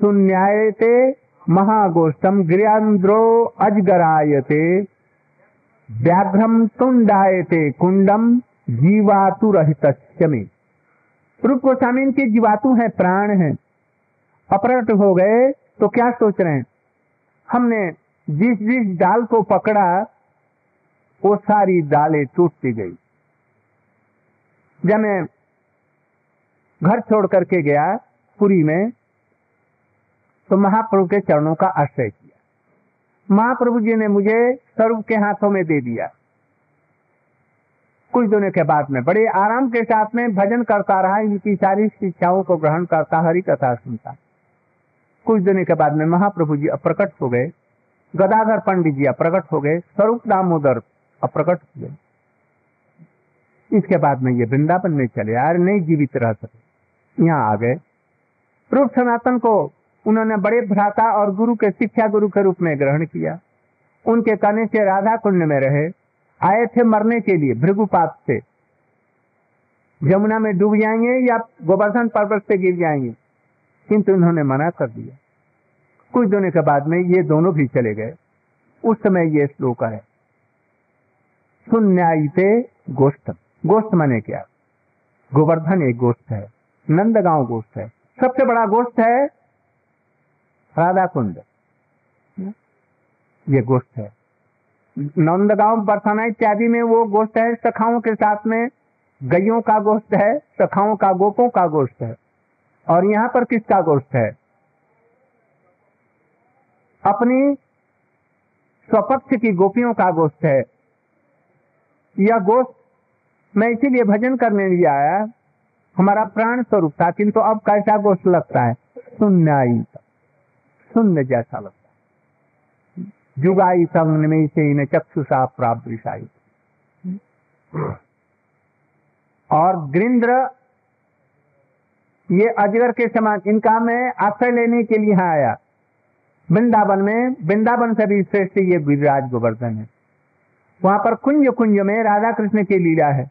सुन्यायते महागोष्ठम गृहांद्रो अजगरायते व्याघ्रम तुंडायते कुंडम जीवातु रहित रूप गोस्वामी के जीवातु हैं, प्राण हैं। अप्रकट हो गए तो क्या सोच रहे हैं? हमने जिस जिस डाल को पकड़ा, वो सारी डालें टूटती गई। जब मैं घर छोड़ करके गया पुरी में तो महाप्रभु के चरणों का आश्रय किया। महाप्रभु जी ने मुझे स्वरूप के हाथों में दे दिया। कुछ दिनों के बाद में बड़े आराम के साथ में भजन करता रहा, इनकी सारी शिक्षाओं को ग्रहण करता, हरी कथा सुनता। कुछ दिनों के बाद में महाप्रभु जी अप्रकट हो गए। गदाधर पंडित जी अप्रकट हो गए। स्वरूप दामोदर अप्रकट हो गए। इसके बाद में ये वृंदावन में चले यार नहीं जीवित रह सके। यहाँ आ गए। रूप सनातन को उन्होंने बड़े भ्राता और गुरु के शिक्षा गुरु के रूप में ग्रहण किया। उनके कहने से राधा कुंड में रहे। आए थे मरने के लिए, भृगुपात से। यमुना में डूब जाएँगे या गोवर्धन पर्वत से गिर जाएँगे? किंतु उन्होंने मना कर दिया। कुछ दिनों के बाद में ये दोनों भी चले गए। उस समय ये श्लोक है सुन्यायते गोष्ठ गोष्ठ माने क्या? गोवर्धन एक गोष्ठ है। नंदगांव गोष्ठ है। सबसे बड़ा गोष्ठ है राधा कुंड ये गोष्ठ है। नंदगांव बरसाना इत्यादि में वो गोष्ठ है, सखाओं के साथ में गयों का गोष्ठ है, सखाओं का, गोपों का गोष्ठ है। और यहाँ पर किसका गोष्ठ है? अपनी स्वपक्ष की गोपियों का गोष्ठ है। यह गोष्ठ मैं इसीलिए भजन करने लिए आया, हमारा प्राण स्वरूप था, किंतु अब कैसा गोष्ठ लगता है? शून्य शून्य जैसा लगता जुगाई से चक्षुषा प्राप्त विषाई और ग्रिंद्र ये अजगर के समान, इनका मैं आश्रय लेने के लिए यहाँ आया। वृंदावन में, वृंदावन से भी श्रेष्ठ ये गिरिराज गोवर्धन है। वहाँ पर कुंज कुंज में राधा कृष्ण की लीला है?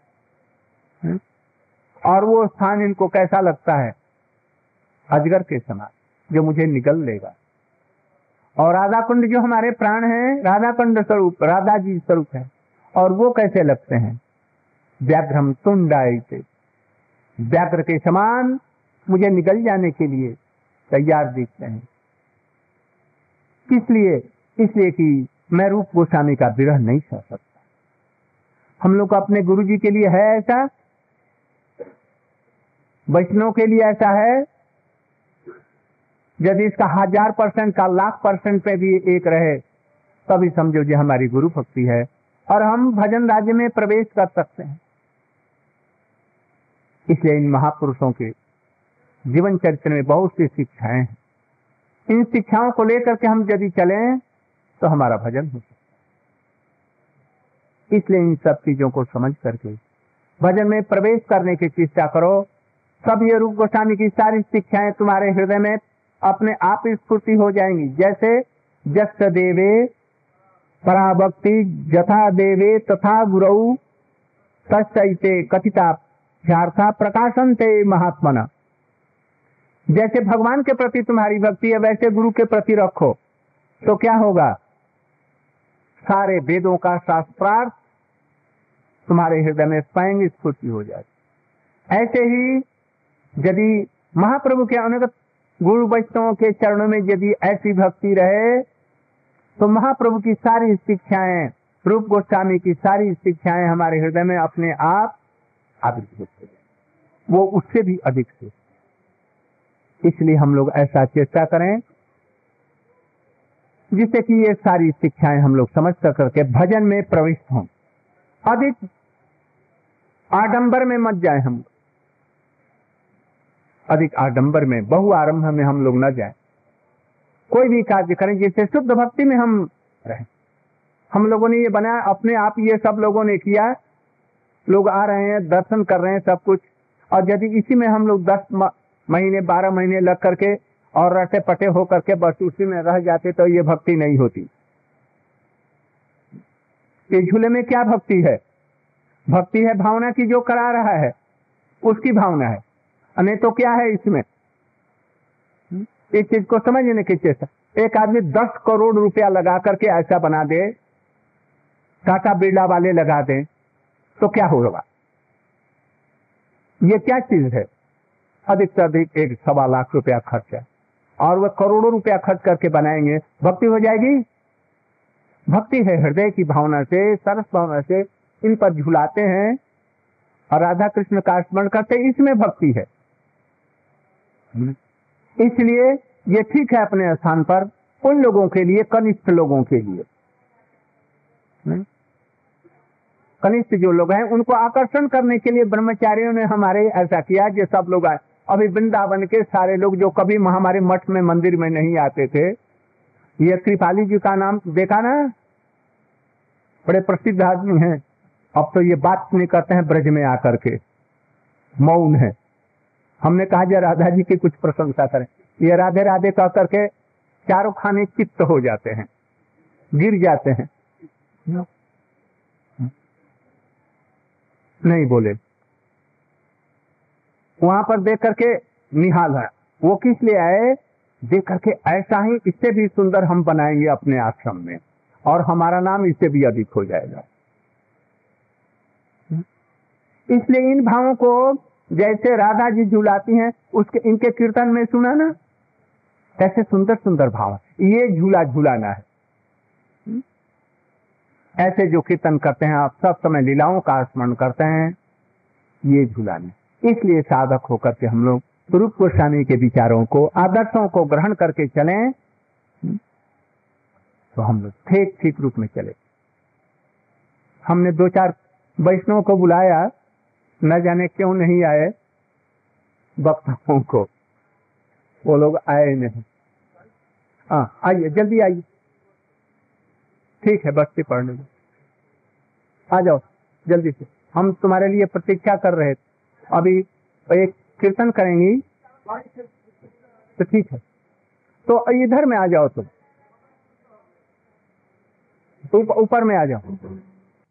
और वो स्थान इनको कैसा लगता है? अजगर के समान, जो मुझे निकल लेगा। और राधा कुंड जो हमारे प्राण है राधा कुंड स्वरूप राधा जी स्वरूप है। और वो कैसे लगते हैं? व्याघ्रम तुंडाई से व्याघ्र के समान मुझे निकल जाने के लिए तैयार दिखते हैं। किस लिए इसलिए कि मैं रूप गोस्वामी का विरह नहीं सह सकता। हम लोग अपने गुरु जी के लिए है ऐसा? वैष्णव के लिए ऐसा है? यदि इसका हज़ार परसेंट का लाख परसेंट पे भी एक रहे, तभी समझो जी हमारी गुरु भक्ति है और हम भजन राज्य में प्रवेश कर सकते हैं। इसलिए इन महापुरुषों के जीवन चरित्र में बहुत सी शिक्षाएँ हैं। इन शिक्षाओं को लेकर के हम यदि चले तो हमारा भजन हो सकता इसलिए इन सब चीज़ों को समझ करके, भजन में प्रवेश करने की चेष्टा करो। सब ये रूप गोस्वामी की सारी शिक्षाएँ तुम्हारे हृदय में अपने आप स्फूर्ति हो जाएँगी। जैसे जस देवे, पराभक्ति जथा देवे तथा गुरु तस्ते कथिता प्रकाशन ते महात्मना। जैसे भगवान के प्रति तुम्हारी भक्ति है, वैसे गुरु के प्रति रखो। तो क्या होगा? सारे वेदों का शास्त्रार्थ तुम्हारे हृदय में स्वयं स्फूर्ति हो जाती ऐसे ही यदि महाप्रभु के अनुगत गुरु वैष्णवों के चरणों में यदि ऐसी भक्ति रहे तो महाप्रभु की सारी शिक्षाएँ, रूप गोस्वामी की सारी शिक्षाएँ हमारे हृदय में अपने आप आविर्भूत हो वो उससे भी अधिक से। इसलिए हम लोग ऐसा चेष्टा करें, जिससे कि ये सारी शिक्षाएँ हम लोग समझ कर करके भजन में प्रविष्ट हों। अधिक आडंबर में मत जाए हम। अधिक आडंबर में बहु आरंभ में हम लोग न जाए। कोई भी कार्य करें, जिससे शुद्ध भक्ति में हम रहें। हम लोगों ने ये बनाया, अपने आप ये सब लोगों ने किया। लोग आ रहे हैं, दर्शन कर रहे हैं सब कुछ। और यदि इसी में हम लोग दस महीने, बारह महीने लग करके और रटे पटे हो करके बस उसी में रह जाते तो ये भक्ति नहीं होती। झूले में क्या भक्ति है? भक्ति है भावना की जो करा रहा है, उसकी भावना है। नहीं तो क्या है इसमें? इस चीज़ को समझने की चेष्टा एक आदमी दस करोड़ रुपया लगा करके ऐसा बना दे टाटा बिरला वाले लगा दे तो क्या होगा? ये क्या चीज़ है? अधिक से अधिक एक सवा लाख रुपया खर्च है। और वह करोड़ों रुपया खर्च करके बनाएँगे, भक्ति हो जाएगी? भक्ति है हृदय की भावना से, सरस भावना से इन पर झुलाते हैं। और राधा कृष्ण का स्मरण करते इसमें भक्ति है। इसलिए ये ठीक है अपने स्थान पर, उन लोगों के लिए, कनिष्ठ लोगों के लिए। कनिष्ठ जो लोग हैं, उनको आकर्षण करने के लिए ब्रह्मचारियों ने हमारे ऐसा किया कि सब लोग आए। अभी वृंदावन के सारे लोग जो कभी हमारे मठ में, मंदिर में नहीं आते थे, ये कृपाली जी का नाम देखा ना? बड़े प्रसिद्ध आदमी हैं। अब तो ये बात नहीं करते हैं, ब्रज में आकर के। मौन है। हमने कहा जय राधा जी की कुछ प्रशंसा करें। ये राधे राधे कह करके चारों खाने चित्त हो जाते हैं गिर जाते हैं। नहीं बोले। वहाँ पर देख करके निहाल है। वो किस लिए आए? देख करके ऐसा ही इससे भी सुंदर हम बनाएँगे अपने आश्रम में और हमारा नाम इससे भी अधिक हो जाएगा। इसलिए इन भावों को जैसे राधा जी झूलाती हैं, उसके, इनके कीर्तन में सुना ना? कैसे सुंदर सुंदर भाव ये झूला झूलाना है। ऐसे जो कीर्तन करते हैं, आप सब समय लीलाओं का स्मरण करते हैं, ये झूलाना इसलिए साधक होकर के हम लोग रूप गोस्वामी के विचारों को, आदर्शों को ग्रहण करके चले। तो हम लोग ठीक ठीक रूप में चले। हमने दो चार वैष्णव को बुलाया। न जाने क्यों नहीं आए वक्ताओं को। वो लोग आए नहीं। हाँ आइए, जल्दी आइए। ठीक है बस्ती पढ़ने में आ जाओ, जल्दी से। हम तुम्हारे लिए प्रतीक्षा कर रहे थे। अभी एक कीर्तन करेंगी। तो ठीक है। तो इधर में आ जाओ तुम। ऊपर में आ जाओ।